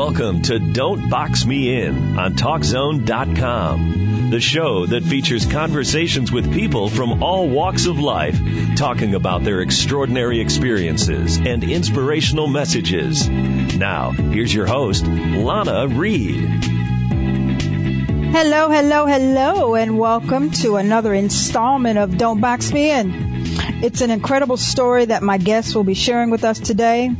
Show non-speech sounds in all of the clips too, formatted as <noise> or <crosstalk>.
Welcome to Don't Box Me In on TalkZone.com, the show that features conversations with people from all walks of life, talking about their extraordinary experiences and inspirational messages. Now, here's your host, Lana Reed. Hello, hello, hello, and welcome to another installment of Don't Box Me In. It's an incredible story that my guests will be sharing with us today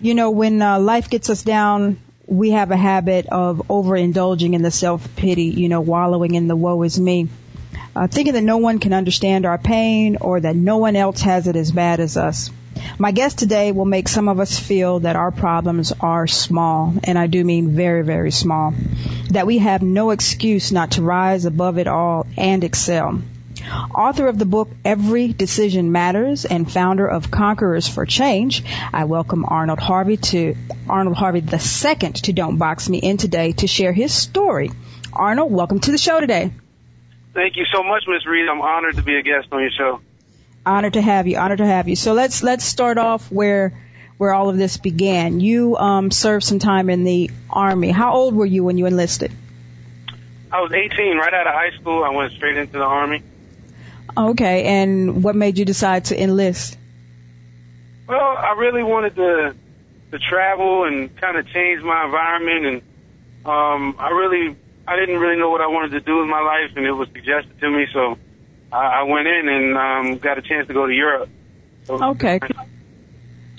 you know, when uh, life gets us down, we have a habit of overindulging in the self-pity, you know, wallowing in the woe is me. Uh, thinking that no one can understand our pain or that no one else has it as bad as us. My guest today will make some of us feel that our problems are small, and I do mean very, very small. That we have no excuse not to rise above it all and excel. Author of the book Every Decision Matters and founder of Conquerors for Change, I welcome Arnold Harvey to Arnold Harvey the second to Don't Box Me In today to share his story. Arnold, welcome to the show today. Thank you so much, Ms. Reed. I'm honored to be a guest on your show. Honored to have you. Honored to have you. So let's let's start off where where all of this began. You um, served some time in the army. How old were you when you enlisted? I was 18, right out of high school. I went straight into the army. Okay, and what made you decide to enlist? Well, I really wanted to to travel and kind of change my environment, and um, I really I didn't really know what I wanted to do with my life, and it was suggested to me, so I, I went in and um, got a chance to go to Europe. So, okay.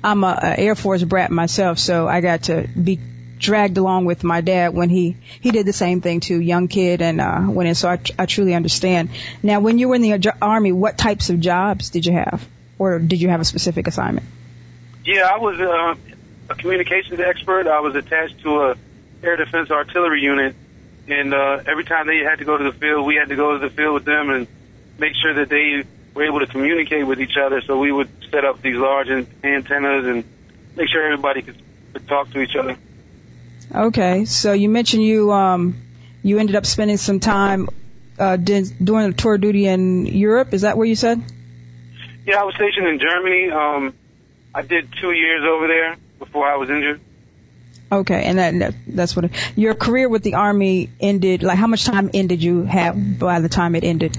I'm a, a Air Force brat myself, so I got to be dragged along with my dad when he he did the same thing too, young kid, and uh, went in. So I, I truly understand. Now, when you were in the army, what types of jobs did you have, or did you have a specific assignment? Yeah, I was uh, a communications expert. I was attached to a air defense artillery unit, and uh, every time they had to go to the field, we had to go to the field with them and make sure that they were able to communicate with each other. So we would set up these large antennas and make sure everybody could talk to each other. Okay, so you mentioned you um you ended up spending some time uh doing a tour duty in Europe. Is that where you said? Yeah, I was stationed in Germany. Um, I did two years over there before I was injured. Okay, and that, that that's what it, your career with the army ended. Like, how much time in did you have by the time it ended?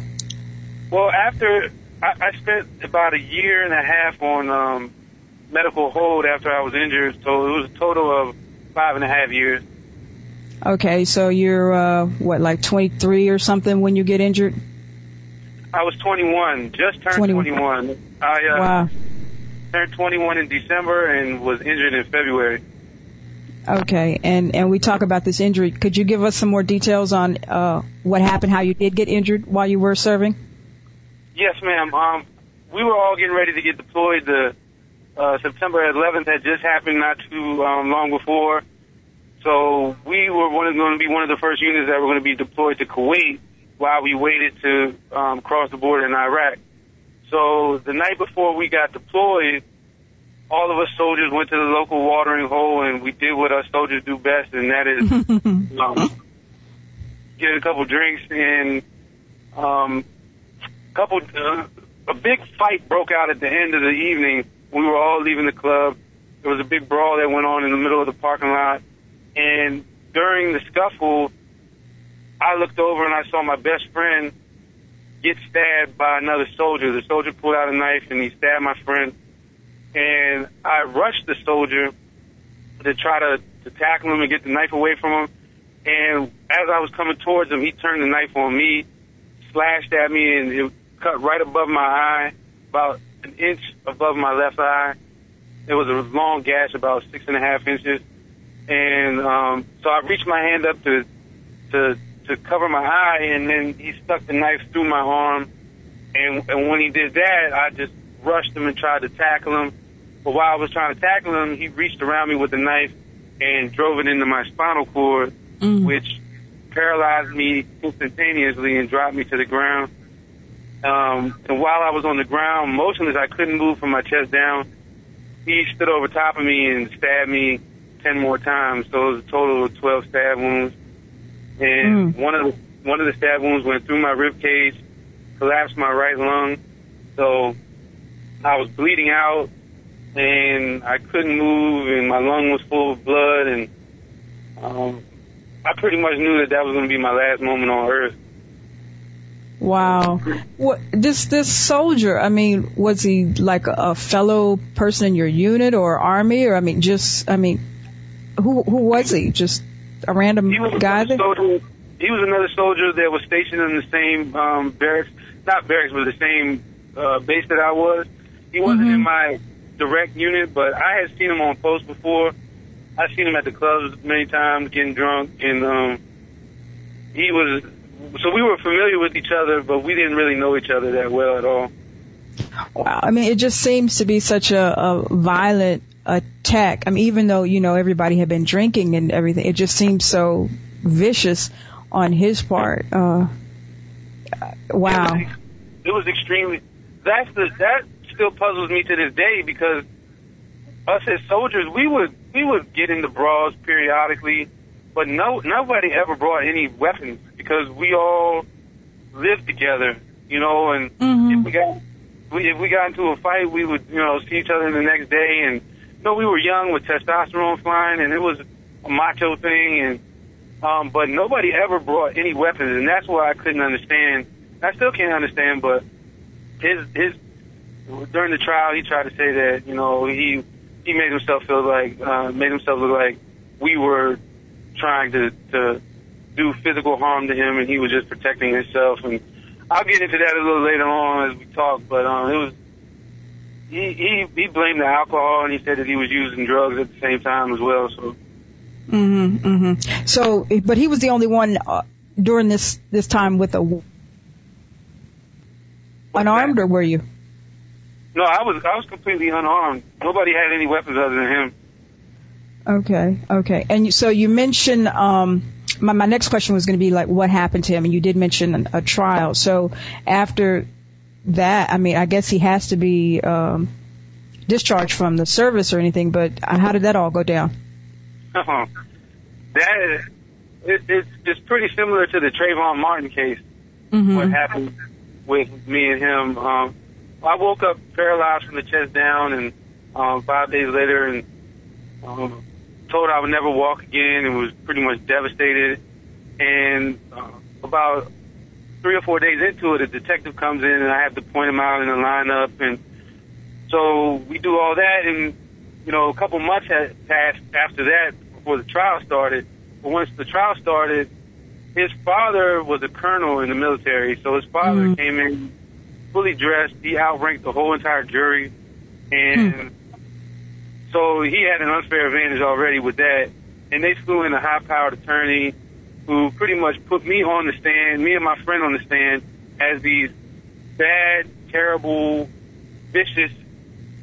Well, after I, I spent about a year and a half on um, medical hold after I was injured, so it was a total of five and a half years. Okay, so you're uh, what, like 23 or something when you get injured? I was 21, just turned 21. 21. I uh, wow. turned 21 in December and was injured in February. Okay, and and we talk about this injury. Could you give us some more details on uh, what happened, how you did get injured while you were serving? Yes, ma'am. Um, we were all getting ready to get deployed. The uh, September 11th had just happened not too um, long before. So we were one of, going to be one of the first units that were going to be deployed to Kuwait while we waited to um, cross the border in Iraq. So the night before we got deployed, all of us soldiers went to the local watering hole and we did what us soldiers do best, and that is <laughs> um, get a couple drinks and um, couple. Uh, a big fight broke out at the end of the evening we were all leaving the club. There was a big brawl that went on in the middle of the parking lot. And during the scuffle, I looked over and I saw my best friend get stabbed by another soldier. The soldier pulled out a knife and he stabbed my friend. And I rushed the soldier to try to, to tackle him and get the knife away from him. And as I was coming towards him, he turned the knife on me, slashed at me, and it cut right above my eye, about an inch above my left eye. It was a long gash, about six and a half inches. And um, so I reached my hand up to to to cover my eye, and then he stuck the knife through my arm. And, and when he did that, I just rushed him and tried to tackle him. But while I was trying to tackle him, he reached around me with the knife and drove it into my spinal cord, mm. which paralyzed me instantaneously and dropped me to the ground. Um, and while I was on the ground, motionless, I couldn't move from my chest down. He stood over top of me and stabbed me ten more times. So it was a total of twelve stab wounds. And mm. one of the one of the stab wounds went through my rib cage, collapsed my right lung. So I was bleeding out, and I couldn't move, and my lung was full of blood, and um, I pretty much knew that that was going to be my last moment on Earth. Wow. What this this soldier? I mean, was he like a fellow person in your unit or army, or I mean, just I mean, who who was he? Just a random He was guy? soldier. He was another soldier that was stationed in the same um, barracks, not barracks, but the same uh, base that I was. He wasn't Mhm. in my direct unit, but I had seen him on post before. I've seen him at the clubs many times, getting drunk, and um, he was. So we were familiar with each other, but we didn't really know each other that well at all. Wow. I mean, it just seems to be such a, a violent attack. I mean, even though you know everybody had been drinking and everything, it just seems so vicious on his part. Uh, wow. It was, it was extremely. That's the that still puzzles me to this day because us as soldiers, we would we would get into brawls periodically, but no nobody ever brought any weapons because we all lived together, you know. And Mhm. if we got we, if we got into a fight, we would you know see each other the next day, and you know we were young with testosterone flying, and it was a macho thing, and um, but nobody ever brought any weapons, and that's why I couldn't understand. I still can't understand, but his his during the trial, he tried to say that you know he he made himself feel like uh, made himself look like we were trying to to do physical harm to him, and he was just protecting himself. And I'll get into that a little later on as we talk, but um, it was. He, he he blamed the alcohol and he said that he was using drugs at the same time as well. So Mhm. Mhm. So, but he was the only one uh, during this this time with a unarmed, or were you? no, I was I was completely unarmed. Nobody had any weapons other than him. Okay, okay. And so you mentioned um, my my next question was going to be like what happened to him, and you did mention a trial. So after that, I mean, I guess he has to be um, discharged from the service or anything. But how did that all go down? Uh-huh. that is, it, it's it's pretty similar to the Trayvon Martin case. Mm-hmm. What happened with me and him? Um, I woke up paralyzed from the chest down, and um, five days later, and um, told I would never walk again, and was pretty much devastated. And uh, about three or four days into it, a detective comes in, and I have to point him out in the lineup, and so we do all that, and you know, a couple months had passed after that before the trial started. But once the trial started, his father was a colonel in the military, so his father Mhm. came in fully dressed. He outranked the whole entire jury, and so he had an unfair advantage already with that. And they flew in a high-powered attorney who pretty much put me on the stand, me and my friend on the stand, as these bad, terrible, vicious,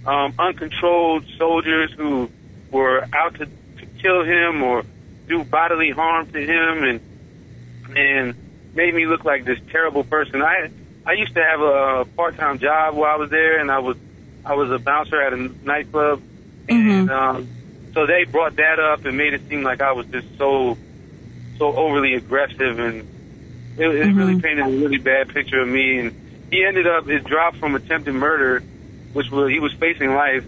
um, uncontrolled soldiers who were out to, to kill him or do bodily harm to him, and and made me look like this terrible person. I I used to have a part-time job while I was there, and I was I was a bouncer at a nightclub, and um, so they brought that up and made it seem like I was just so so overly aggressive, and it, it really Mhm. painted a really bad picture of me. And he ended up his drop from attempted murder, which was he was facing life,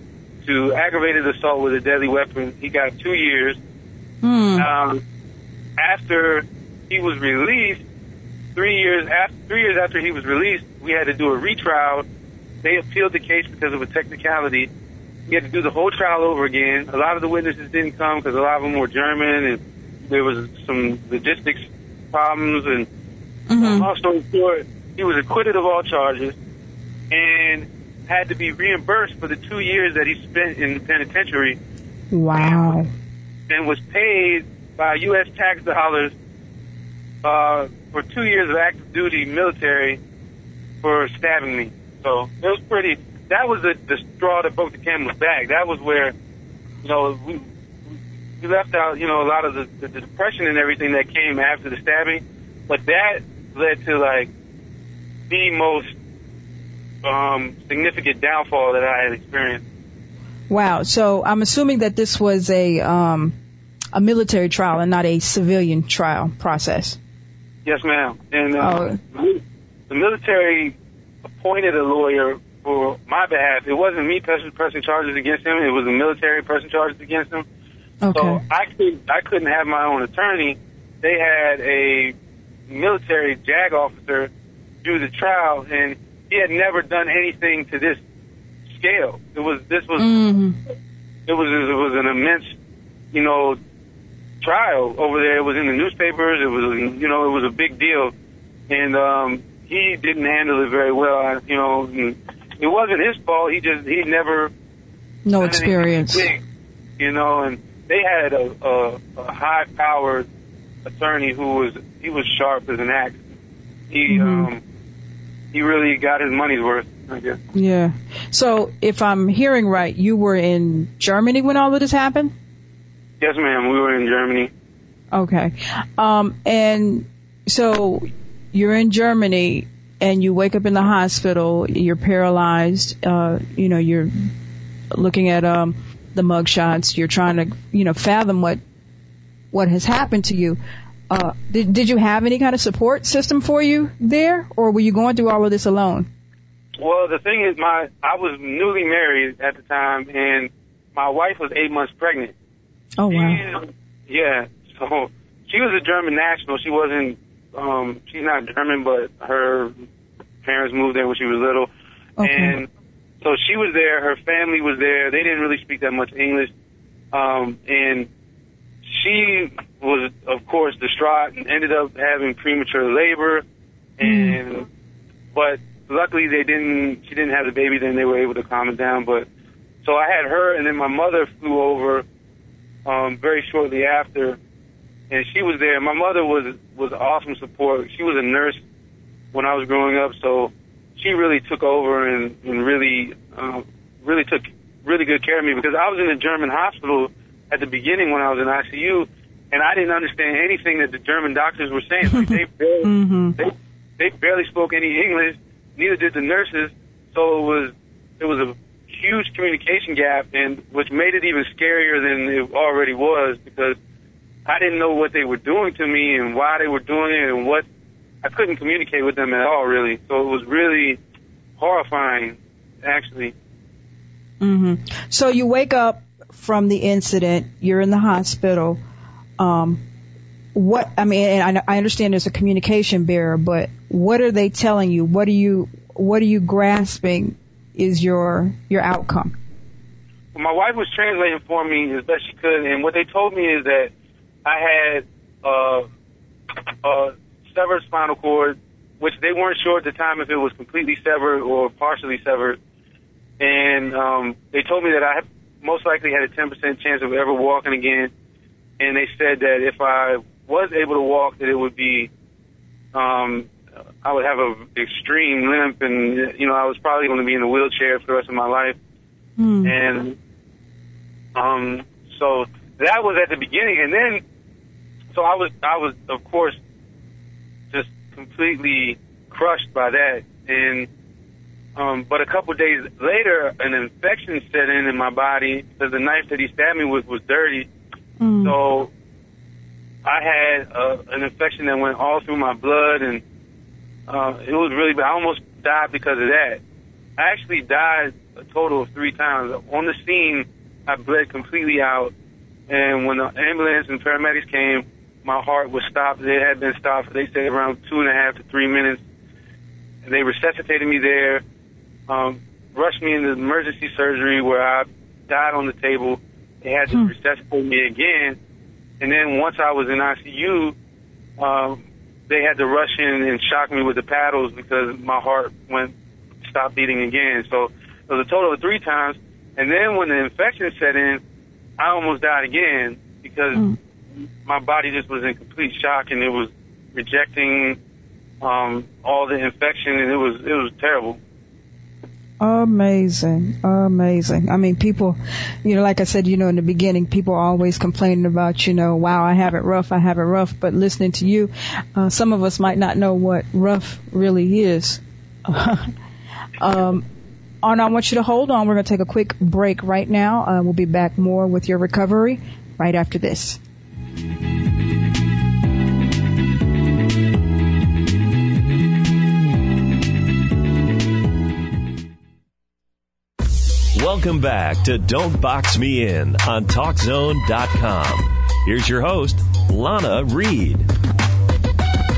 to aggravated assault with a deadly weapon. He got two years. Hmm. Um, after he was released, three years after three years after he was released, we had to do a retrial. They appealed the case because of a technicality. We had to do the whole trial over again. A lot of the witnesses didn't come because a lot of them were German, and there was some logistics problems. And Mhm. long story short, he was acquitted of all charges and had to be reimbursed for the two years that he spent in the penitentiary Wow. and was paid by U.S. tax dollars uh, for two years of active duty military for stabbing me. So it was pretty. That was the, the straw that broke the camel's back. That was where, you know, we we left out, you know, a lot of the, the, the depression and everything that came after the stabbing, but that led to like the most um, significant downfall that I had experienced. Wow. So I'm assuming that this was a um, a military trial and not a civilian trial process. Yes, ma'am. And uh, the military appointed a lawyer for my behalf. It wasn't me pressing, pressing charges against him. It was the military pressing charges against him. Okay. So I could I couldn't have my own attorney. They had a military JAG officer do the trial, and he had never done anything to this scale. It was this was hmm it was it was an immense, you know, trial over there. It was in the newspapers. It was you know it was a big deal, and um, he didn't handle it very well. I, you know, and it wasn't his fault. He just he never No experience. big, you know, and they had a, a, a high-powered attorney who was he was sharp as an axe. He Mhm. um he really got his money's worth, I guess. Yeah. So if I'm hearing right, you were in Germany when all of this happened? Yes, ma'am. We were in Germany. Okay. Um, and so you're in Germany and you wake up in the hospital, you're paralyzed, uh, you know, you're looking at, um, the mug shots, you're trying to, you know, fathom what, what has happened to you. Uh, did, did you have any kind of support system for you there or were you going through all of this alone? Well, the thing is, my I was newly married at the time, and my wife was eight months pregnant. Oh wow. She- yeah. So she was a German national. She wasn't. Um, she's not German, but her parents moved there when she was little, Okay. and so she was there. Her family was there. They didn't really speak that much English, um, and she was, of course, distraught and ended up having premature labor, and but luckily they didn't. She didn't have the baby. Then they were able to calm it down. But so I had her, and then my mother flew over um, very shortly after, and she was there. My mother was was awesome support. She was a nurse when I was growing up, so she really took over and and really um, really took really good care of me because I was in a German hospital at the beginning when I was in ICU, and I didn't understand anything that the German doctors were saying. Like they <laughs> barely, hmm they they barely spoke any English. Neither did the nurses. So it was it was a huge communication gap, and which made it even scarier than it already was because I didn't know what they were doing to me and why they were doing it and what I couldn't communicate with them at all really. So it was really horrifying, actually. hmm So you wake up from the incident, you're in the hospital. Um, what I mean, and I, I understand there's a communication barrier, but what are they telling you? What are you what are you grasping is your your outcome? Well, my wife was translating for me as best she could, and what they told me is that I had uh, a severed spinal cord, which they weren't sure at the time if it was completely severed or partially severed. And um, they told me that I most likely had a 10% chance of ever walking again. And they said that if I was able to walk, that it would be, um, I would have an extreme limp, and you know, I was probably going to be in a wheelchair for the rest of my life. Hmm. And um, so that was at the beginning, and then so I was I was of course just completely crushed by that, and um, but a couple of days later, an infection set in in my body because the knife that he stabbed me with was dirty. Mm. So I had uh, an infection that went all through my blood, and uh, it was really bad. I almost died because of that. I actually died a total of three times. On the scene, I bled completely out, and when the ambulance and paramedics came, my heart was stopped. It had been stopped. They said around two and a half to three minutes. And they resuscitated me there, um, rushed me into emergency surgery where I died on the table. They had to Hmm. resuscitate me again. And then once I was in ICU, um, they had to rush in and shock me with the paddles because my heart went stopped beating again. So it was a total of three times. And then when the infection set in, I almost died again because Mm. My body just was in complete shock and it was rejecting um, all the infection and it was it was terrible. Amazing, amazing. I mean, people, you know, like I said, you know, in the beginning, people are always complaining about, you know, wow, I have it rough, I have it rough. But listening to you, uh, some of us might not know what rough really is. <laughs> um, Arna, I want you to hold on. We're going to take a quick break right now. Uh, we'll be back more with your recovery right after this. Welcome back to Don't Box Me In on TalkZone.com. Here's your host, Lana Reed.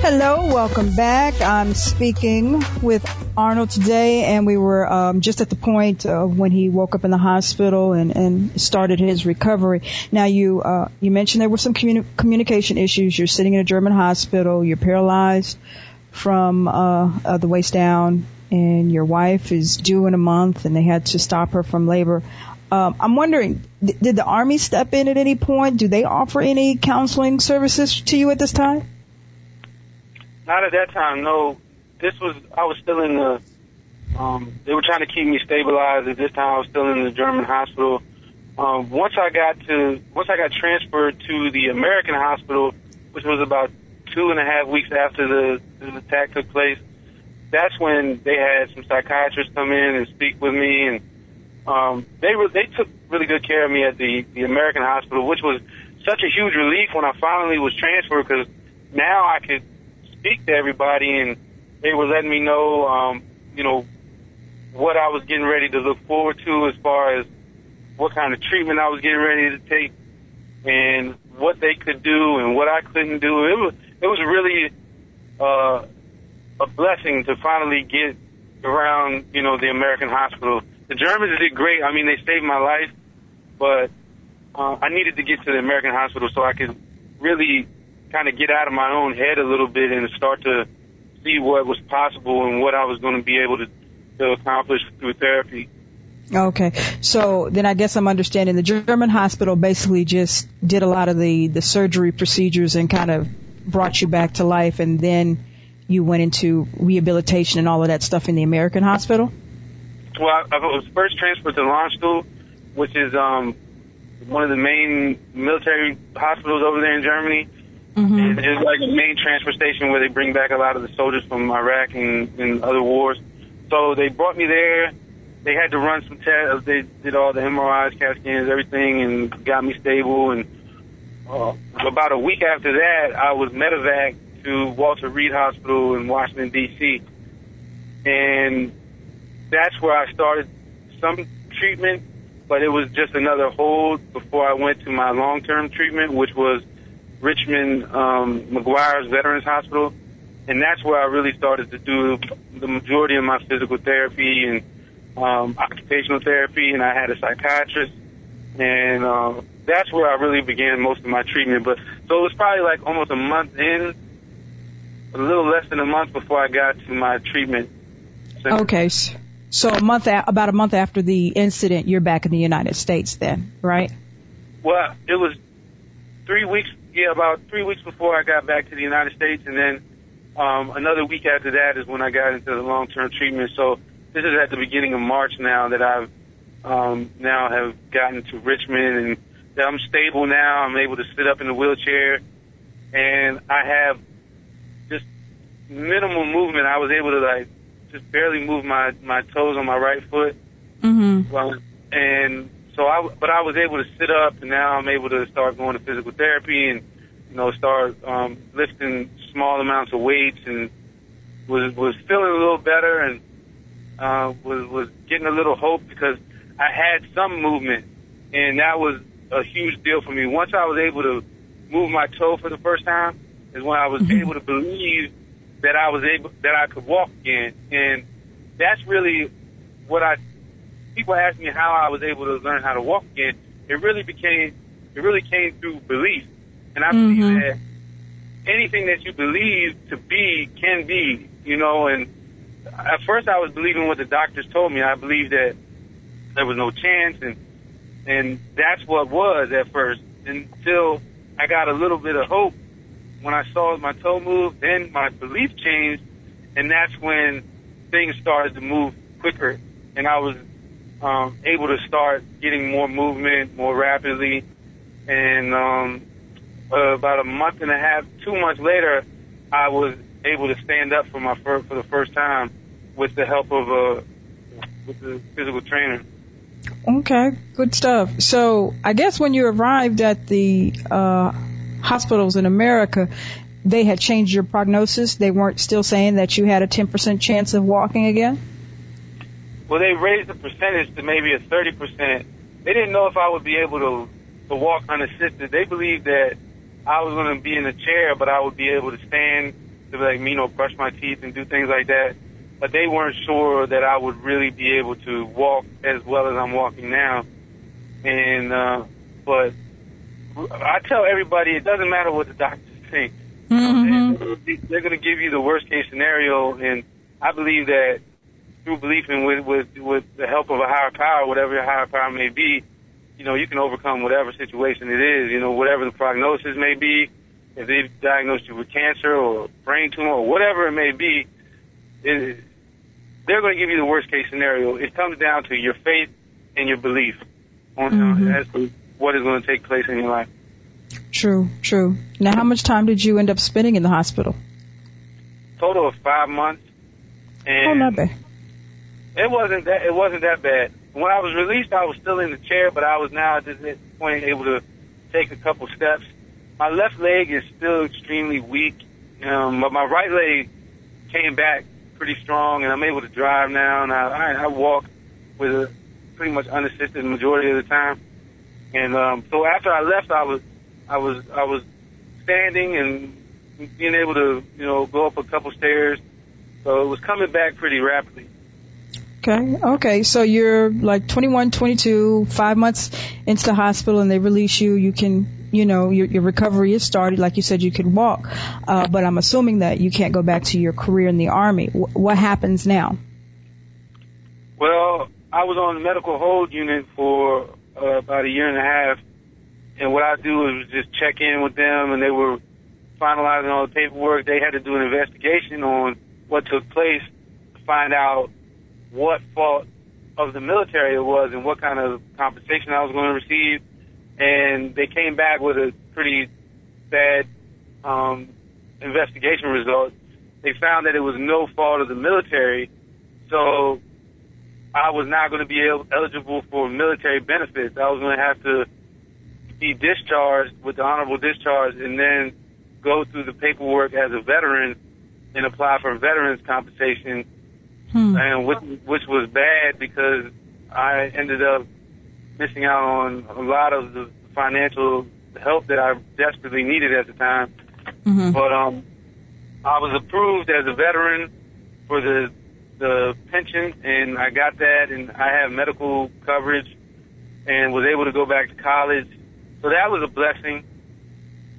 Hello, welcome back. I'm speaking with Arnold today, and we were um, just at the point of when he woke up in the hospital and, and started his recovery. Now, you uh, you mentioned there were some communi- communication issues. You're sitting in a German hospital. You're paralyzed from uh, uh, the waist down, and your wife is due in a month, and they had to stop her from labor. Um, I'm wondering, th- did the army step in at any point? Do they offer any counseling services to you at this time? Not at that time, no. This was I was still in the. Um, they were trying to keep me stabilized. At this time, I was still in the German hospital. Um, once I got to once I got transferred to the American hospital, which was about two and a half weeks after the, the attack took place, that's when they had some psychiatrists come in and speak with me, and um, they were they took really good care of me at the the American hospital, which was such a huge relief when I finally was transferred because now I could speak to everybody, and they were letting me know, um, you know, what I was getting ready to look forward to as far as what kind of treatment I was getting ready to take, and what they could do and what I couldn't do. It was it was really uh, a blessing to finally get around, you know, the American hospital. The Germans did great. I mean, they saved my life, but uh, I needed to get to the American hospital so I could really kind of get out of my own head a little bit and start to see what was possible and what I was going to be able to, to accomplish through therapy. Okay, so then I guess I'm understanding the German hospital basically just did a lot of the the surgery procedures and kind of brought you back to life, and then you went into rehabilitation and all of that stuff in the American hospital. Well, I, I was first transferred to Landstuhl, which is um, one of the main military hospitals over there in Germany. Mm-hmm. It's like the main transfer station where they bring back a lot of the soldiers from Iraq and, and other wars. So they brought me there. They had to run some tests. They did all the MRIs, CAT scans, everything, and got me stable. And uh, about a week after that, I was medevac to Walter Reed Hospital in Washington D.C. And that's where I started some treatment, but it was just another hold before I went to my long-term treatment, which was Richmond um, McGuire's Veterans Hospital, and that's where I really started to do the majority of my physical therapy and um, occupational therapy, and I had a psychiatrist, and uh, that's where I really began most of my treatment. But so it was probably like almost a month in, a little less than a month before I got to my treatment. Center. Okay, so a month a- about a month after the incident, you're back in the United States, then, right? Well, it was three weeks yeah, about three weeks before I got back to the United States, and then um, another week after that is when I got into the long-term treatment. So this is at the beginning of March now that I've um, now have gotten to Richmond and that I'm stable now. I'm able to sit up in the wheelchair, and I have just minimal movement. I was able to like just barely move my my toes on my right foot. Mm-hmm. Well, and so I, but I was able to sit up, and now I'm able to start going to physical therapy and you know start um, lifting small amounts of weights, and was was feeling a little better, and uh, was was getting a little hope because I had some movement, and that was a huge deal for me. Once I was able to move my toe for the first time, is when I was Mhm. able to believe that I was able that I could walk again, and that's really what I people ask me how I was able to learn how to walk again. It really became, it really came through belief. And I believe Mhm. that anything that you believe to be can be, you know, and at first I was believing what the doctors told me. I believed that there was no chance and, and that's what was at first until I got a little bit of hope when I saw my toe move, then my belief changed and that's when things started to move quicker and I was um, able to start getting more movement more rapidly. And um, uh, about a month and a half, two months later, I was able to stand up for my for the first time with the help of a with the physical trainer. Okay, good stuff. So I guess when you arrived at the uh, hospitals in America, they had changed your prognosis. They weren't still saying that you had a 10% chance of walking again. well, they raised the percentage to maybe a 30%. They didn't know if I would be able to, to walk unassisted. They believed that I was going to be in a chair, but I would be able to stand to like, you know, brush my teeth and do things like that. But they weren't sure that I would really be able to walk as well as I'm walking now. And, uh, but I tell everybody it doesn't matter what the doctors think. Mm-hmm. They, they're going to give you the worst case scenario, and I believe that through belief in with with with the help of a higher power, whatever your higher power may be, you know, you can overcome whatever situation it is. You know, whatever the prognosis may be. If they diagnosed you with cancer or brain tumor or whatever it may be, it, they're going to give you the worst case scenario. It comes down to your faith and your belief on Mhm. as to what is going to take place in your life. True, true. Now, how much time did you end up spending in the hospital? Total of five months. And Oh, not bad. It wasn't that. It wasn't that bad. When I was released, I was still in the chair, but I was now at this point able to take a couple steps. My left leg is still extremely weak, um, but my right leg came back pretty strong, and I'm able to drive now. And I, I, walk with a pretty much unassisted majority of the time. And um, so after I left, I was, I was, I was standing and being able to, you know, go up a couple stairs. So it was coming back pretty rapidly. Okay, okay. So you're like 21, 22, five months into the hospital, and they release you. You can, you know, your, your recovery is started. Like you said, you can walk. Uh, but I'm assuming that you can't go back to your career in the army. W- what happens now? Well, I was on the medical hold unit for uh, about a year and a half, and what I do is just check in with them, and they were finalizing all the paperwork. They had to do an investigation on what took place to find out what fault of the military it was and what kind of compensation I was going to receive. And they came back with a pretty bad um, investigation result. They found that it was no fault of the military, so I was not going to be el- eligible for military benefits. I was going to have to be discharged with the honorable discharge and then go through the paperwork as a veteran and apply for veterans compensation Hmm. and which, which was bad because I ended up missing out on a lot of the financial help that I desperately needed at the time. hmm But um, I was approved as a veteran for the the pension, and I got that, and I have medical coverage, and was able to go back to college. So that was a blessing.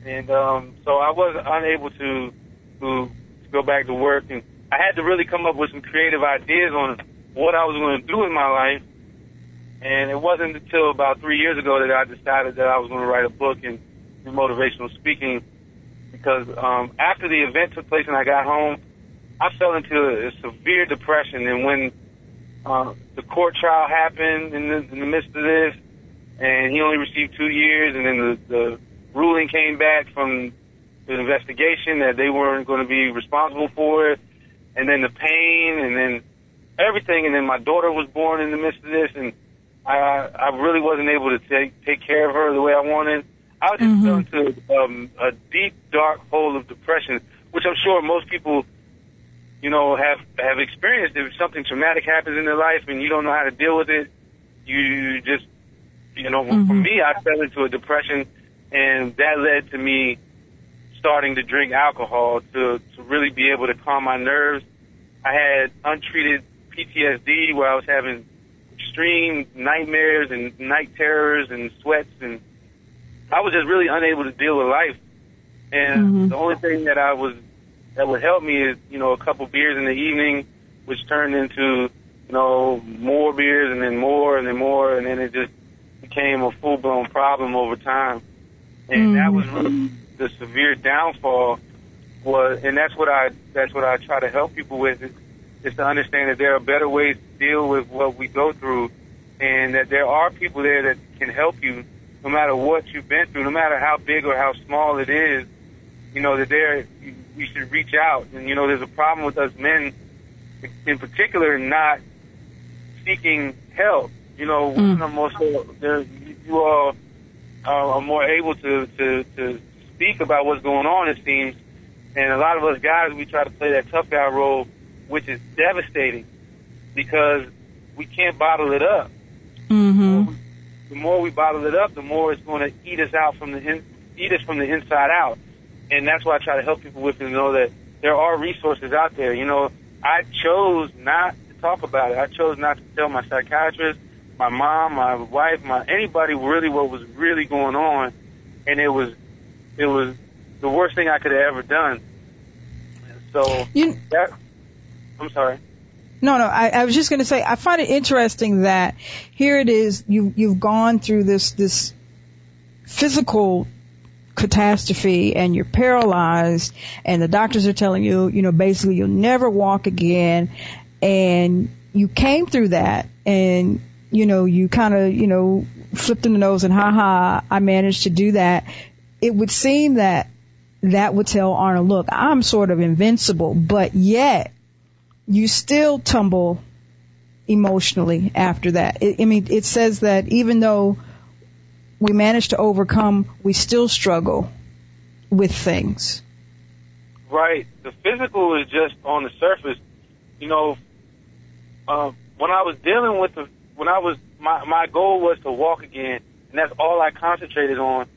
And um, so I was unable to to, to go back to work, and I had to really come up with some creative ideas on what I was going to do in my life. And it wasn't until about three years ago that I decided that I was going to write a book in, in motivational speaking because um, after the event took place and I got home, I fell into a, a severe depression. And when uh, the court trial happened in the, in the midst of this, and he only received two years, and then the, the ruling came back from the investigation that they weren't going to be responsible for it, and then the pain, and then everything, and then my daughter was born in the midst of this, and I I really wasn't able to take take care of her the way I wanted. I was just Mhm. fell into um, a deep, dark hole of depression, which I'm sure most people, you know, have have experienced. If something traumatic happens in their life and you don't know how to deal with it, you just, you know, for Mhm. me, I fell into a depression, and that led to me starting to drink alcohol to to really be able to calm my nerves. I had untreated PTSD where I was having extreme nightmares and night terrors and sweats and I was just really unable to deal with life. And Mhm. the only thing that I was that would help me is, you know, a couple beers in the evening, which turned into, you know, more beers and then more and then more and then it just became a full blown problem over time. And that was really the severe downfall was and that's what I that's what I try to help people with is, is to understand that there are better ways to deal with what we go through and that there are people there that can help you no matter what you've been through, no matter how big or how small it is, you know, that there you, should reach out. And you know, there's a problem with us men in particular not seeking help. You know, Mm. women are more so there you all are, are more able to, to to speak about what's going on it seems. And a lot of us guys we try to play that tough guy role, which is devastating because we can't bottle it up. Mm-hmm. The more we bottle it up, the more it's going to eat us out from the in, eat us from the inside out. And that's why I try to help people with to know that there are resources out there. You know, I chose not to talk about it. I chose not to tell my psychiatrist, my mom, my wife, my anybody really what was really going on, and it was it was the worst thing I could have ever done. So You, that I'm sorry. no, no. I, I was just going to say I find it interesting that here it is. You you've gone through this this physical catastrophe and you're paralyzed and the doctors are telling you, you know, basically you'll never walk again and you came through that and you know, you kind of, you know, flipped in the nose and ha ha, I managed to do that. It would seem that that would tell Arnold, look, I'm sort of invincible, but yet you still tumble emotionally after that. I I mean, it says that even though we manage to overcome, we still struggle with things. Right. The physical is just on the surface. You know, um, when I was dealing with the, when I was, my, my goal was to walk again, and that's all I concentrated on.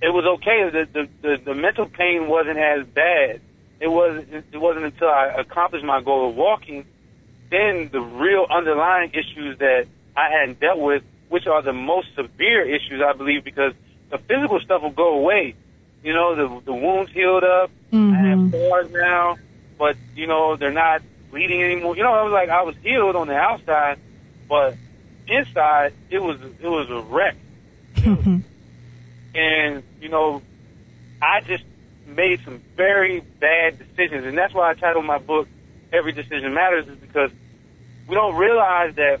It was okay. The, the, the, the mental pain wasn't as bad. It wasn't, it wasn't until I accomplished my goal of walking, then the real underlying issues that I hadn't dealt with, which are the most severe issues, I believe, because the physical stuff will go away. You know, the, the wounds healed up. I have mm-hmm. scars now, but you know they're not bleeding anymore. You know, I was like I was healed on the outside, but inside it was it was a wreck. <laughs> And you know, I just made some very bad decisions, and that's why I titled my book "Every Decision Matters," is because we don't realize that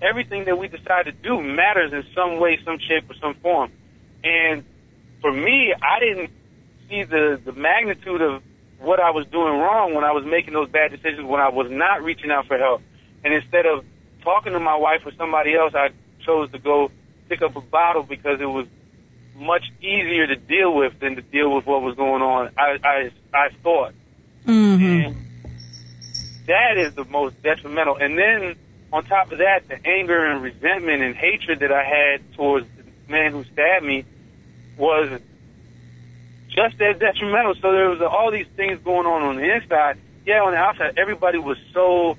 everything that we decide to do matters in some way, some shape, or some form. And for me, I didn't see the the magnitude of what I was doing wrong when I was making those bad decisions when I was not reaching out for help. And instead of talking to my wife or somebody else, I chose to go pick up a bottle because it was much easier to deal with than to deal with what was going on. I I, I thought. Mm-hmm. And that is the most detrimental. And then on top of that, the anger and resentment and hatred that I had towards the man who stabbed me was just as detrimental. So there was all these things going on on the inside. Yeah, on the outside, everybody was so,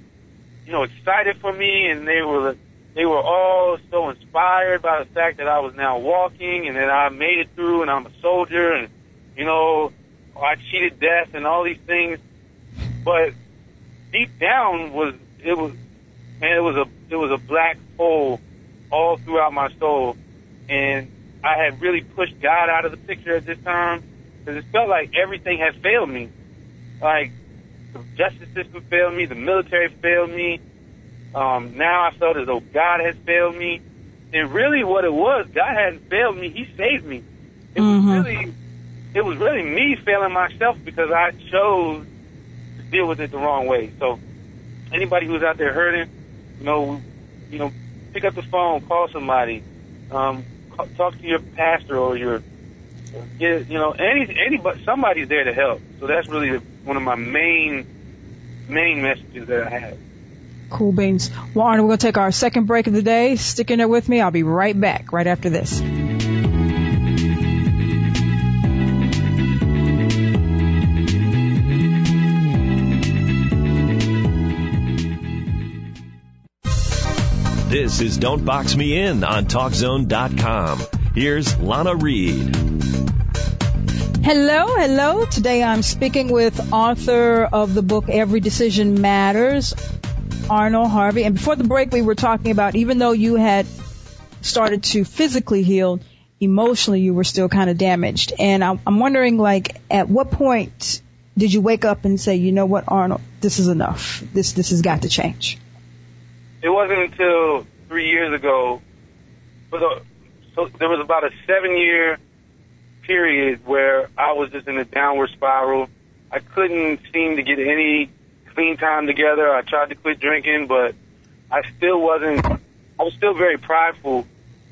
you know, excited for me, and they were they were all so inspired by the fact that I was now walking and that I made it through, and I'm a soldier, and you know, I cheated death and all these things. But deep down was it was man, it was a it was a black hole all throughout my soul, and I had really pushed God out of the picture at this time because it felt like everything had failed me. Like the justice system failed me, the military failed me. Um, now I felt as though God has failed me. And really, what it was, God hadn't failed me; He saved me. It was really, it was really me failing myself because I chose to deal with it the wrong way. So, anybody who's out there hurting, you know, you know, pick up the phone, call somebody, um, talk to your pastor or your, get, you know, any anybody, somebody's there to help. So that's really one of my main main messages that I have. Cool beans. Well, Arnold, we're going to take our second break of the day. Stick in there with me. I'll be right back right after this. This is Don't Box Me In on TalkZone.com. Here's Lana Reed. Hello, hello. Today I'm speaking with author of the book Every Decision Matters, Arnold Harvey. And before the break, we were talking about even though you had started to physically heal, emotionally you were still kind of damaged. And I'm, I'm wondering, like, at what point did you wake up and say, you know what, Arnold, this is enough. This this has got to change. It wasn't until three years ago, the, so there was about a seven year period where I was just in a downward spiral. I couldn't seem to get any clean time together. I tried to quit drinking, but I still wasn't, I was still very prideful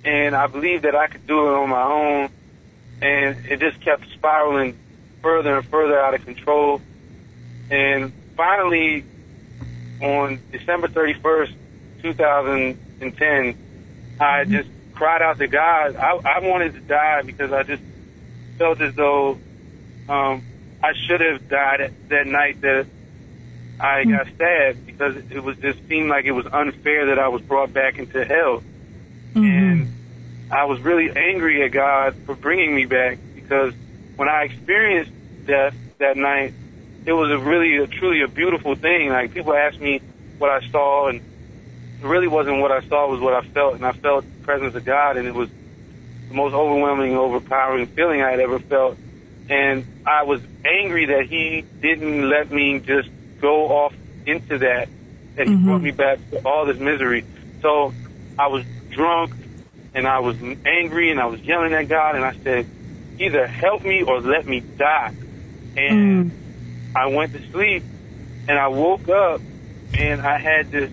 and I believed that I could do it on my own and it just kept spiraling further and further out of control. And finally, on December 31st, 2010, I just cried out to God. I, I wanted to die because I just felt as though um, I should have died that night that I got stabbed because it was just seemed like it was unfair that I was brought back into hell. Mm-hmm. And I was really angry at God for bringing me back because when I experienced death that night, it was a really, a, truly a beautiful thing. Like people asked me what I saw, and it really wasn't what I saw; it was what I felt, and I felt the presence of God, and it was the most overwhelming, overpowering feeling I had ever felt. And I was angry that He didn't let me just go off into that, and He Mhm. brought me back to all this misery. So I was drunk, and I was angry, and I was yelling at God, and I said, either help me or let me die. And Mm. I went to sleep and I woke up and I had this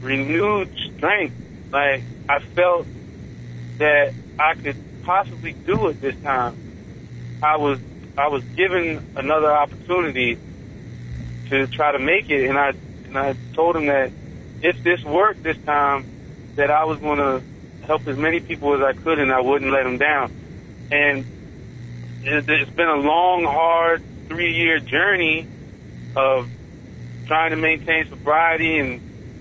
renewed strength. Like I felt that I could possibly do it this time. I was I was given another opportunity to try to make it and I and I told him that if this worked this time that I was going to help as many people as I could and I wouldn't let them down. And it- it's been a long, hard three year journey of trying to maintain sobriety and,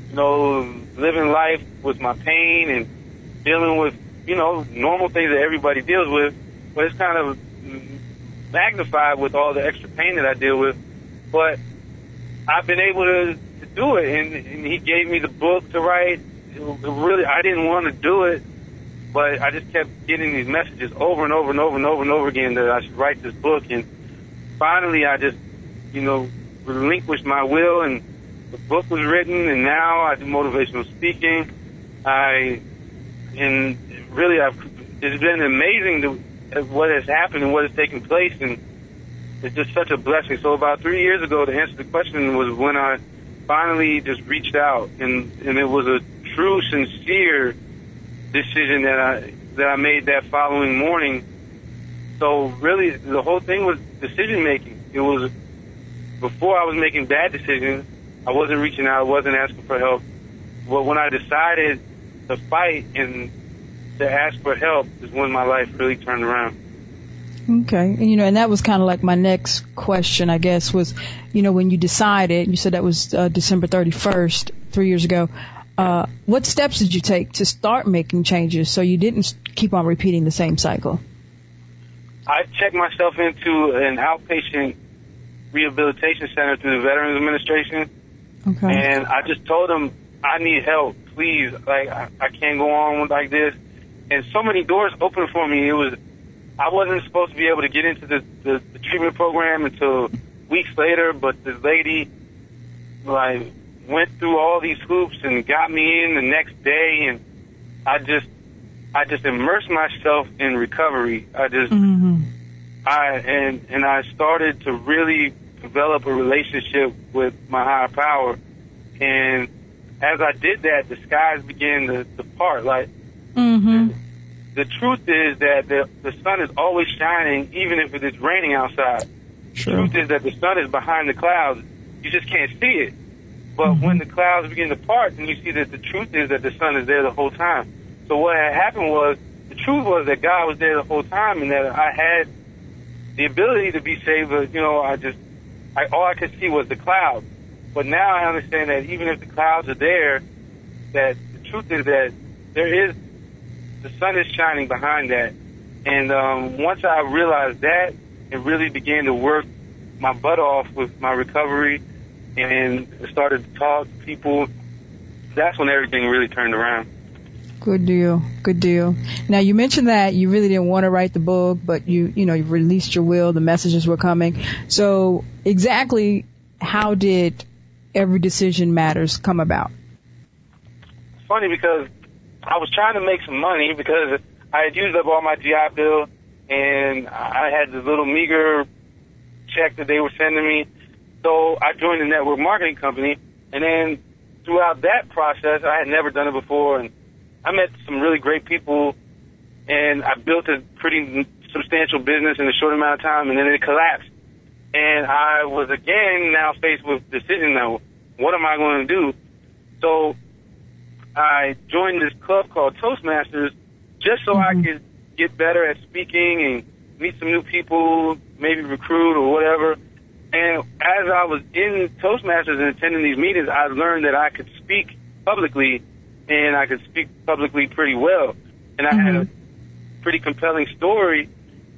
you know, living life with my pain and dealing with, you know, normal things that everybody deals with. But it's kind of magnified with all the extra pain that I deal with. But I've been able to, to do it. And, and he gave me the book to write. It, it really, I didn't want to do it but I just kept getting these messages over and over and over and over and over again that I should write this book. And finally, I just, you know, relinquished my will, and the book was written. And now I do motivational speaking. I, and really, I've, it's been amazing to, what has happened and what has taken place, and it's just such a blessing. So about three years ago, to answer the question, was when I finally just reached out, and and it was a true, sincere decision that I that I made that following morning. So really, the whole thing was decision making. It was before I was making bad decisions. I wasn't reaching out. I wasn't asking for help. But when I decided to fight and to ask for help, is when my life really turned around. Okay. And, you know, and that was kind of like my next question, I guess, was, you know, when you decided, you said that was uh, December 31st, three years ago. Uh, what steps did you take to start making changes so you didn't keep on repeating the same cycle? I checked myself into an outpatient rehabilitation center through the Veterans Administration. Okay. And I just told them, I need help, please. Like, I, I can't go on like this. And so many doors opened for me. It was, I wasn't supposed to be able to get into the, the, the treatment program until weeks later, but this lady, like, went through all these hoops and got me in the next day. And I just, I just immersed myself in recovery. I just, hmm I and and I started to really develop a relationship with my higher power, and as I did that, the skies began to, to part. Like hmm the truth is that the the sun is always shining, even if it is raining outside. The truth is that the sun is behind the clouds. You just can't see it. But mm-hmm. when the clouds begin to part, then you see that the truth is that the sun is there the whole time. So what had happened was, the truth was that God was there the whole time, and that I had the ability to be saved. But you know, I just, I, all I could see was the clouds. But now I understand that even if the clouds are there, that the truth is that there is, the sun is shining behind that. And um, once I realized that, it really began to work my butt off with my recovery and started to talk to people. That's when everything really turned around. Good deal. Good deal. Now you mentioned that you really didn't want to write the book, but you, you know, you released your will, the messages were coming. So exactly how did every decision matters come about? It's funny because I was trying to make some money because I had used up all my GI Bill and I had this little meager check that they were sending me. So I joined a network marketing company and then throughout that process, I had never done it before and I met some really great people and I built a pretty substantial business in a short amount of time and then it collapsed. And I was again now faced with decision now. what am I going to do? So I joined this club called Toastmasters just so Mm-hmm. I could get better at speaking and meet some new people, maybe recruit or whatever. And as I was in Toastmasters and attending these meetings, I learned that I could speak publicly and I could speak publicly pretty well. And I had a pretty compelling story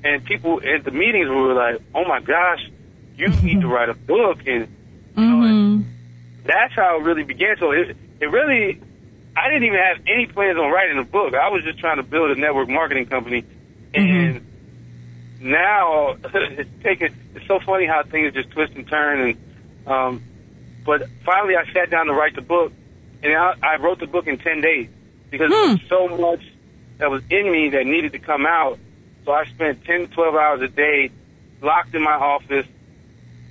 and people at the meetings were like, "Oh my gosh, you need to <laughs> write a book." And you know, Mhm. that's how it really began. So it it really, I didn't even have any plans on writing a book. I was just trying to build a network marketing company, and now <laughs> it's taken. It's so funny how things just twist and turn. And um, but finally, I sat down to write the book, and I, I wrote the book in ten days because there was so much that was in me that needed to come out. So I spent 10, 12 hours a day locked in my office,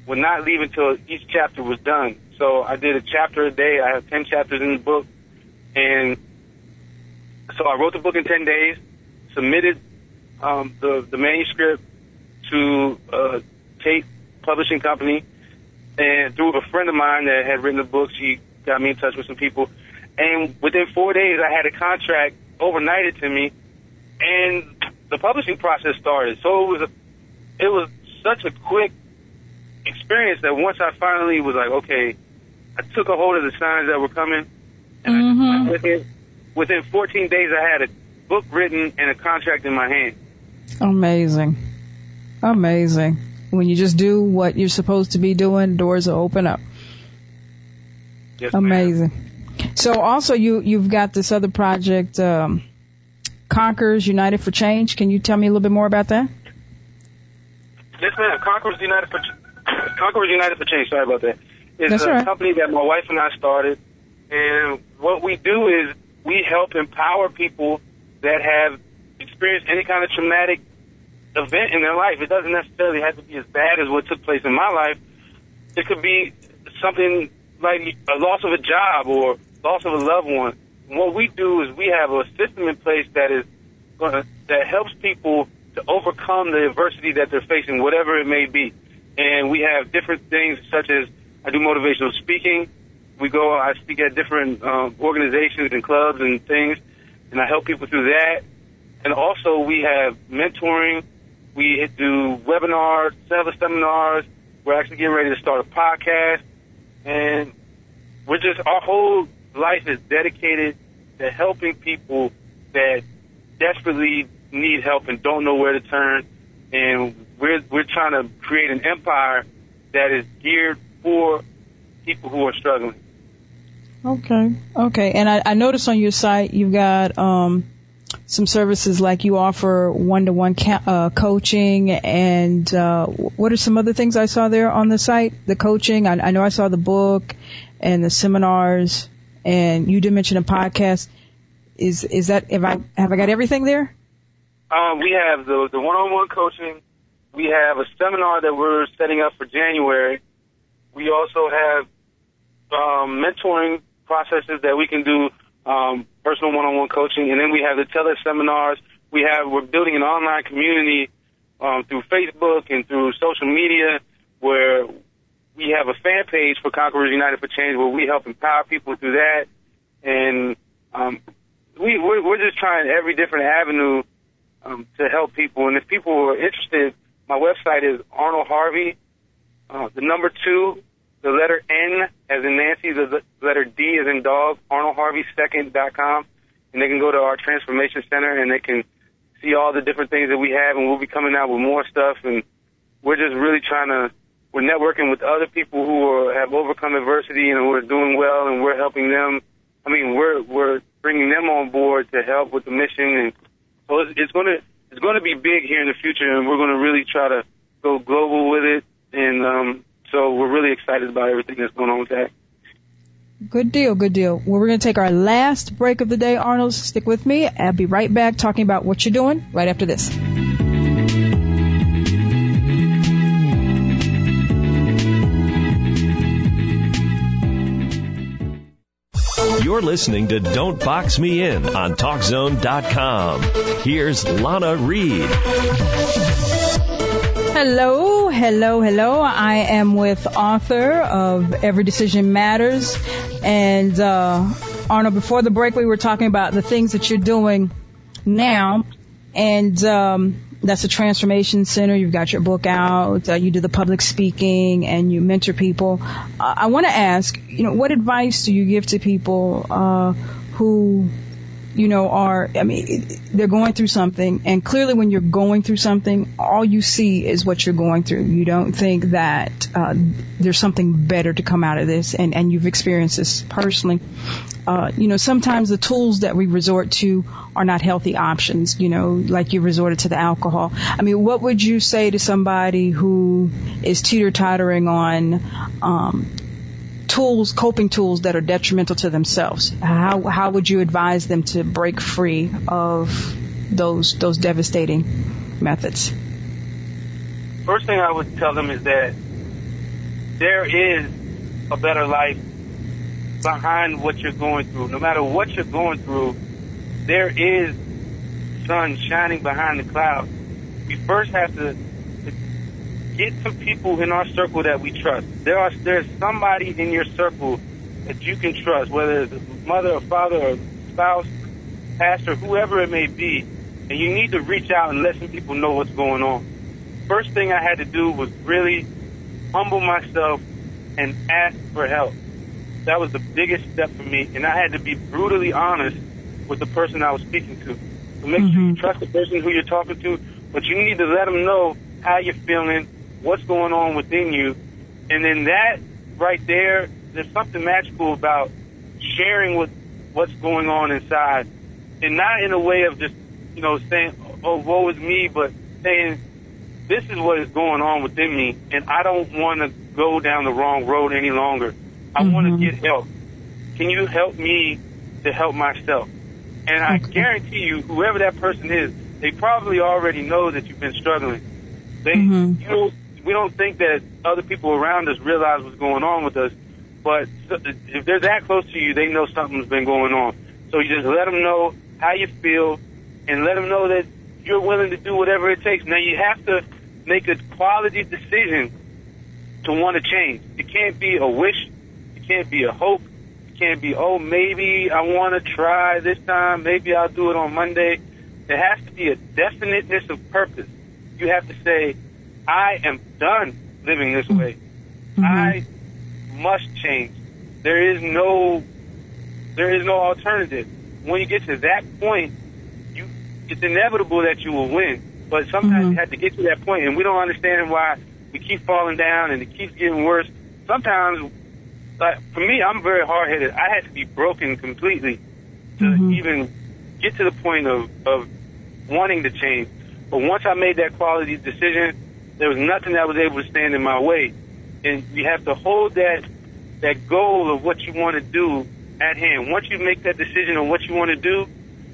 would not leave until each chapter was done. So I did a chapter a day. I have 10 chapters in the book. And so I wrote the book in 10 days, submitted um, the, the manuscript to uh, Tate Publishing Company. And through a friend of mine that had written the book, she got me in touch with some people. And within four days, I had a contract overnighted to me, and the publishing process started. So it was a, it was such a quick experience that once I finally was like, okay, I took a hold of the signs that were coming, and I went. Within 14 days, I had a book written and a contract in my hand. Amazing. Amazing. When you just do what you're supposed to be doing, doors will open up. Yes, ma'am. Amazing. So also you you've got this other project, um, Conquers United for Change. Can you tell me a little bit more about that? Yes, ma'am. Conquerors United for <coughs> Conquerors United for Change. Sorry about that. It's That's a right. company that my wife and I started, and what we do is we help empower people that have experienced any kind of traumatic event in their life. It doesn't necessarily have to be as bad as what took place in my life. It could be something like a loss of a job or loss of a loved one. And what we do is we have a system in place that is gonna, that helps people to overcome the adversity that they're facing, whatever it may be. And we have different things such as I do motivational speaking. We go, I speak at different um, organizations and clubs and things, and I help people through that. And also we have mentoring. We do webinars, several seminars. We're actually getting ready to start a podcast, and we're just our whole life is dedicated to helping people that desperately need help and don't know where to turn. And we're we're trying to create an empire that is geared for people who are struggling. Okay. Okay. And I, I noticed on your site you've got um, some services like you offer one-to-one uh, coaching, and uh, what are some other things I saw there on the site? The coaching. I, I know I saw the book and the seminars, and you did mention a podcast. Is is that have I have I got everything there? Um, we have the the one-on-one coaching. We have a seminar that we're setting up for January. We also have um, mentoring processes that we can do, um, personal one-on-one coaching, and then we have the tele seminars. We have we're building an online community um, through Facebook and through social media where we have a fan page for Conquerors United for Change where we help empower people through that, and um, we we're, we're just trying every different avenue um, to help people. And if people are interested, my website is Arnold Harvey, uh, the number two, the letter N as in Nancy, the letter D as in dog, ArnoldHarveySecond.com. And they can go to our transformation center and they can see all the different things that we have and we'll be coming out with more stuff and we're just really trying to, we're networking with other people who are, have overcome adversity and who are doing well and we're helping them. I mean, we're, we're bringing them on board to help with the mission and so it's, it's going to, it's going to be big here in the future and we're going to really try to go global with it. And, um, so we're really excited about everything that's going on with that. Good deal, good deal. Well, we're going to take our last break of the day, Arnold. Stick with me. I'll be right back talking about what you're doing right after this. You're listening to Don't Box Me In on TalkZone.com. Here's Lana Reed. Hello, hello, hello. I am with author of Every Decision Matters. And, uh, Arnold, before the break, we were talking about the things that you're doing now. And, um, that's a transformation center. You've got your book out. Uh, you do the public speaking and you mentor people. Uh, I want to ask, you know, what advice do you give to people, uh, who you know, are, I mean, they're going through something and clearly when you're going through something, all you see is what you're going through. You don't think that, uh, there's something better to come out of this and, and you've experienced this personally. Uh, you know, sometimes the tools that we resort to are not healthy options, you know, like you resorted to the alcohol. I mean, what would you say to somebody who is teeter tottering on, um, tools, coping tools that are detrimental to themselves? How how would you advise them to break free of those those devastating methods? First thing I would tell them is that there is a better life behind what you're going through. No matter what you're going through, there is sun shining behind the clouds. We first have to get some people in our circle that we trust. There are there's somebody in your circle that you can trust, whether it's a mother or father or spouse, pastor, whoever it may be, and you need to reach out and let some people know what's going on. First thing I had to do was really humble myself and ask for help. That was the biggest step for me, and I had to be brutally honest with the person I was speaking to. So make mm-hmm. sure you mm-hmm. trust the person who you're talking to, but you need to let them know how you're feeling, what's going on within you. And then that right there, there's something magical about sharing with what's going on inside. And not in a way of just, you know, saying, oh, woe is me, but saying, this is what is going on within me, and I don't want to go down the wrong road any longer. I mm-hmm. want to get help. Can you help me to help myself? And I okay. guarantee you, whoever that person is, they probably already know that you've been struggling. They, mm-hmm. you know, we don't think that other people around us realize what's going on with us. But if they're that close to you, they know something's been going on. So you just let them know how you feel and let them know that you're willing to do whatever it takes. Now you have to make a quality decision to want to change. It can't be a wish. It can't be a hope. It can't be, oh, maybe I want to try this time. Maybe I'll do it on Monday. There has to be a definiteness of purpose. You have to say, I am done living this way. Mm-hmm. I must change. There is no, there is no alternative. When you get to that point, you, it's inevitable that you will win. But sometimes mm-hmm. you have to get to that point, and we don't understand why we keep falling down and it keeps getting worse. Sometimes, like for me, I'm very hard headed. I had to be broken completely to mm-hmm. even get to the point of of wanting to change. But once I made that quality decision, there was nothing that was able to stand in my way. And you have to hold that that goal of what you want to do at hand. Once you make that decision on what you want to do,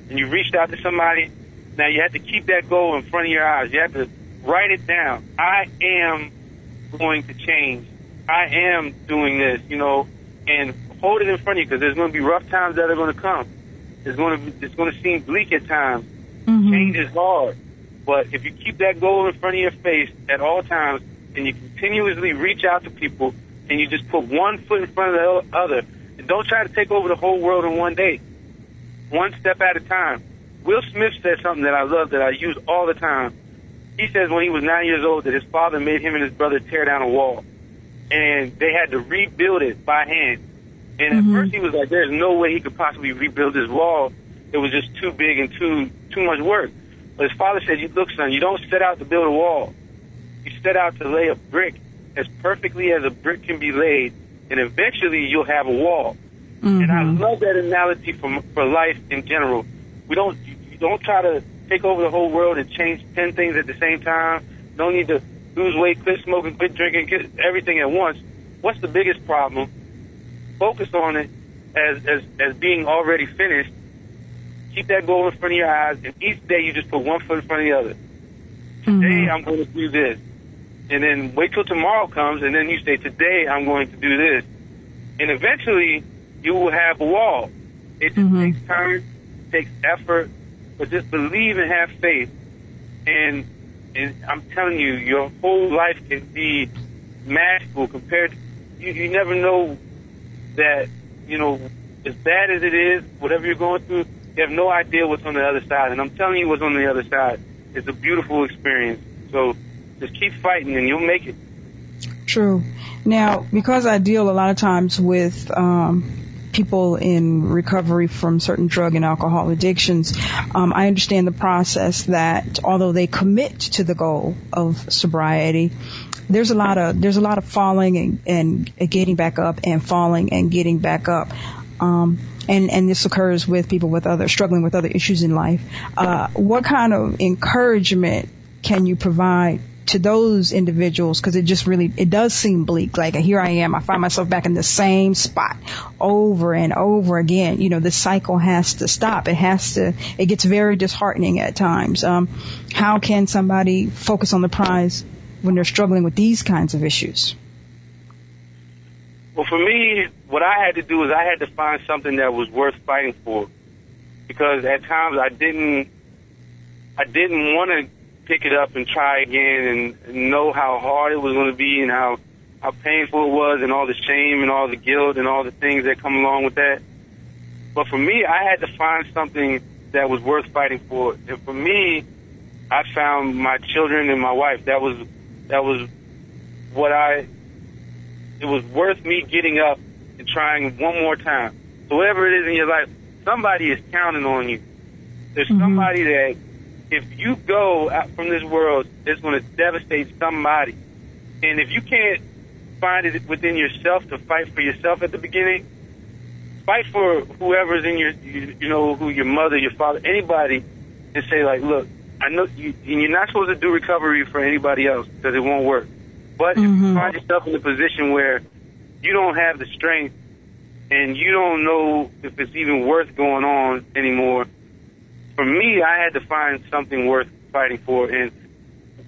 and you reached out to somebody, now you have to keep that goal in front of your eyes. You have to write it down. I am going to change. I am doing this, you know, and hold it in front of you because there's going to be rough times that are going to come. It's going to it's going to seem bleak at times. Mm-hmm. Change is hard. But if you keep that goal in front of your face at all times and you continuously reach out to people and you just put one foot in front of the other and don't try to take over the whole world in one day, one step at a time. Will Smith said something that I love that I use all the time. He says when he was nine years old that his father made him and his brother tear down a wall and they had to rebuild it by hand. And mm-hmm. at first he was like, there's no way he could possibly rebuild this wall. It was just too big and too, too much work. But his father said, look, son, you don't set out to build a wall. You set out to lay a brick as perfectly as a brick can be laid, and eventually you'll have a wall. Mm-hmm. And I love that analogy for, for life in general. We don't, you don't try to take over the whole world and change 10 things at the same time. Don't need to lose weight, quit smoking, quit drinking, get everything at once. What's the biggest problem? Focus on it as, as, as being already finished keep that goal in front of your eyes, and each day you just put one foot in front of the other. Today mm-hmm. I'm going to do this, and then wait till tomorrow comes, and then you say, today I'm going to do this, and eventually you will have a wall. It just mm-hmm. takes time, takes effort, but just believe and have faith. And and I'm telling you, your whole life can be magical compared. To, you, you never know that you know as bad as it is, whatever you're going through, you have no idea what's on the other side. And I'm telling you, what's on the other side. It's a beautiful experience. So just keep fighting, and you'll make it. True. Now, because I deal a lot of times with um, people in recovery from certain drug and alcohol addictions, um, I understand the process that although they commit to the goal of sobriety, there's a lot of there's a lot of falling and, and getting back up and falling and getting back up. Um, and and this occurs with people with other struggling with other issues in life. Uh, what kind of encouragement can you provide to those individuals? Because it just really it does seem bleak. Like here i am i find myself back in the same spot over and over again. You know the cycle has to stop. It has to it gets very disheartening at times. Um, how can somebody focus on the prize when they're struggling with these kinds of issues well for me what i had to do is i had to find something that was worth fighting for because at times i didn't i didn't want to pick it up and try again and know how hard it was going to be and how how painful it was and all the shame and all the guilt and all the things that come along with that. But for me, I had to find something that was worth fighting for. And for me, I found my children and my wife. That was that was what I. It was worth me getting up and trying one more time. So whatever it is in your life, somebody is counting on you. There's mm-hmm. somebody that if you go out from this world, it's going to devastate somebody. And if you can't find it within yourself to fight for yourself at the beginning, fight for whoever's in your, you, you know, who your mother, your father, anybody, and say like, look, I know you, and you're not supposed to do recovery for anybody else because it won't work. But mm-hmm. if you mm-hmm. find yourself in a position where you don't have the strength and you don't know if it's even worth going on anymore, for me, I had to find something worth fighting for. And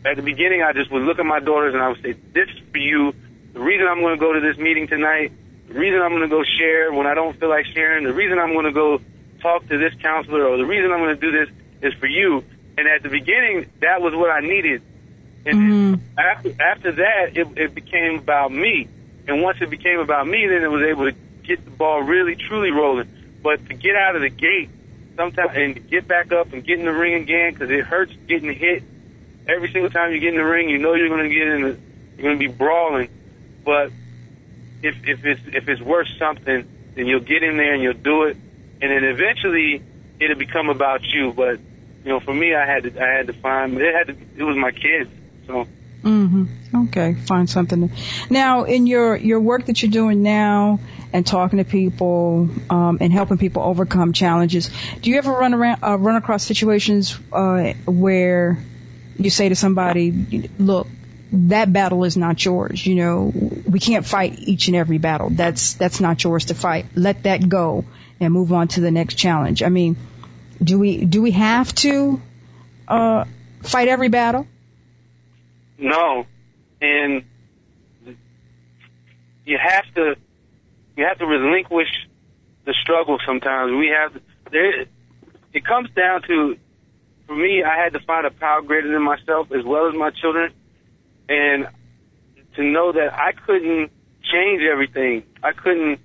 at the beginning, I just would look at my daughters and I would say, this is for you. The reason I'm going to go to this meeting tonight, the reason I'm going to go share when I don't feel like sharing, the reason I'm going to go talk to this counselor, or the reason I'm going to do this is for you. And at the beginning, that was what I needed. And mm-hmm. after, after that, it, it became about me. And once it became about me, then it was able to get the ball really, truly rolling. But to get out of the gate sometimes and get back up and get in the ring again because it hurts getting hit. Every single time you get in the ring, you know you're going to get in the, you're going to be brawling. But if if it's if it's worth something, then you'll get in there and you'll do it, and then eventually it'll become about you. But you know, for me, I had to I had to find it had to it was my kids. So. Mhm. Okay, find something. Now, in your your work that you're doing now, and talking to people um, and helping people overcome challenges. Do you ever run around uh, run across situations uh, where you say to somebody, "Look, that battle is not yours. You know, we can't fight each and every battle. That's that's not yours to fight. Let that go and move on to the next challenge." I mean, do we do we have to uh, fight every battle? No, and you have to you have to relinquish the struggle sometimes. We have there. It comes down to, for me, I had to find a power greater than myself as well as my children, and to know that I couldn't change everything. I couldn't.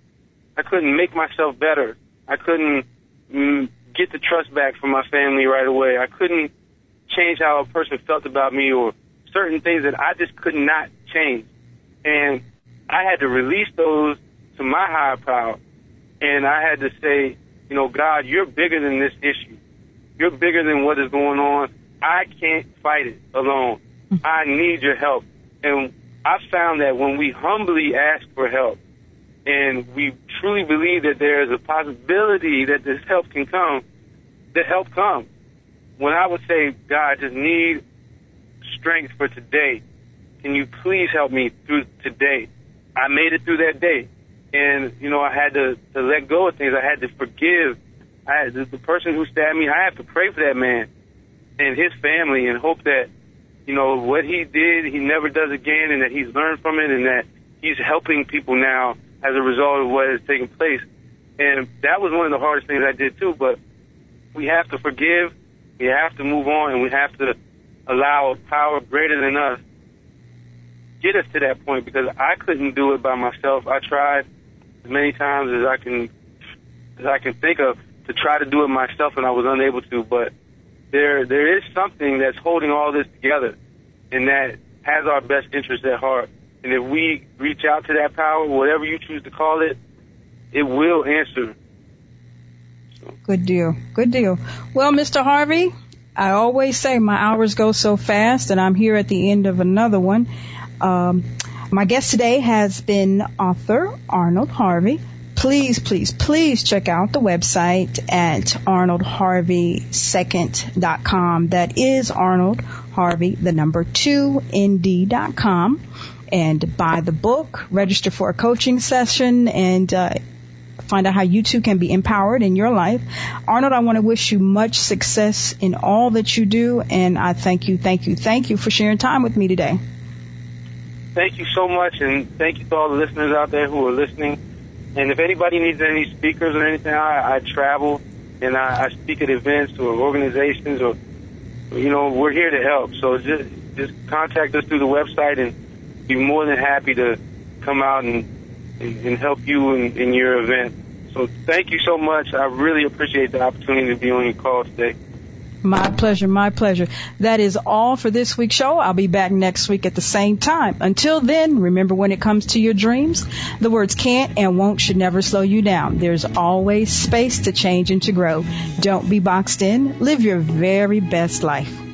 I couldn't make myself better. I couldn't mm, get the trust back from my family right away. I couldn't change how a person felt about me or certain things that I just could not change. And I had to release those to my higher power. And I had to say, you know, God, you're bigger than this issue. You're bigger than what is going on. I can't fight it alone. Hmm. I need your help. And I found that when we humbly ask for help and we truly believe that there is a possibility that this help can come, the help comes. When I would say, God, I just need strength for today. Can you please help me through today? I made it through that day and you know I had to to let go of things. I had to forgive. I had the, the person who stabbed me. I have to pray for that man and his family and hope that you know what he did he never does again, and that he's learned from it, and that he's helping people now as a result of what has taken place. And that was one of the hardest things I did too. But we have to forgive. We have to move on, and we have to allow a power greater than us get us to that point because I couldn't do it by myself. I tried as many times as I can as I can think of to try to do it myself and I was unable to, but there there is something that's holding all this together and that has our best interest at heart. And if we reach out to that power, whatever you choose to call it, it will answer. Good deal. Good deal. Well, Mr. Harvey, I always say my hours go so fast and I'm here at the end of another one. Um, my guest today has been author Arnold Harvey. Please, please, please check out the website at arnoldharveysecond.com. That is Arnold Harvey, the number two, nd.com. And buy the book, register for a coaching session, and uh, find out how you too can be empowered in your life. Arnold, I want to wish you much success in all that you do, and I thank you, thank you, thank you for sharing time with me today. Thank you so much, and thank you to all the listeners out there who are listening. And if anybody needs any speakers or anything, I, I travel and I, I speak at events or organizations, or you know, we're here to help. So just just contact us through the website, and be more than happy to come out and and, and help you in, in your event. So thank you so much. I really appreciate the opportunity to be on your call today. My pleasure, my pleasure. That is all for this week's show. I'll be back next week at the same time. Until then, remember when it comes to your dreams, the words can't and won't should never slow you down. There's always space to change and to grow. Don't be boxed in. Live your very best life.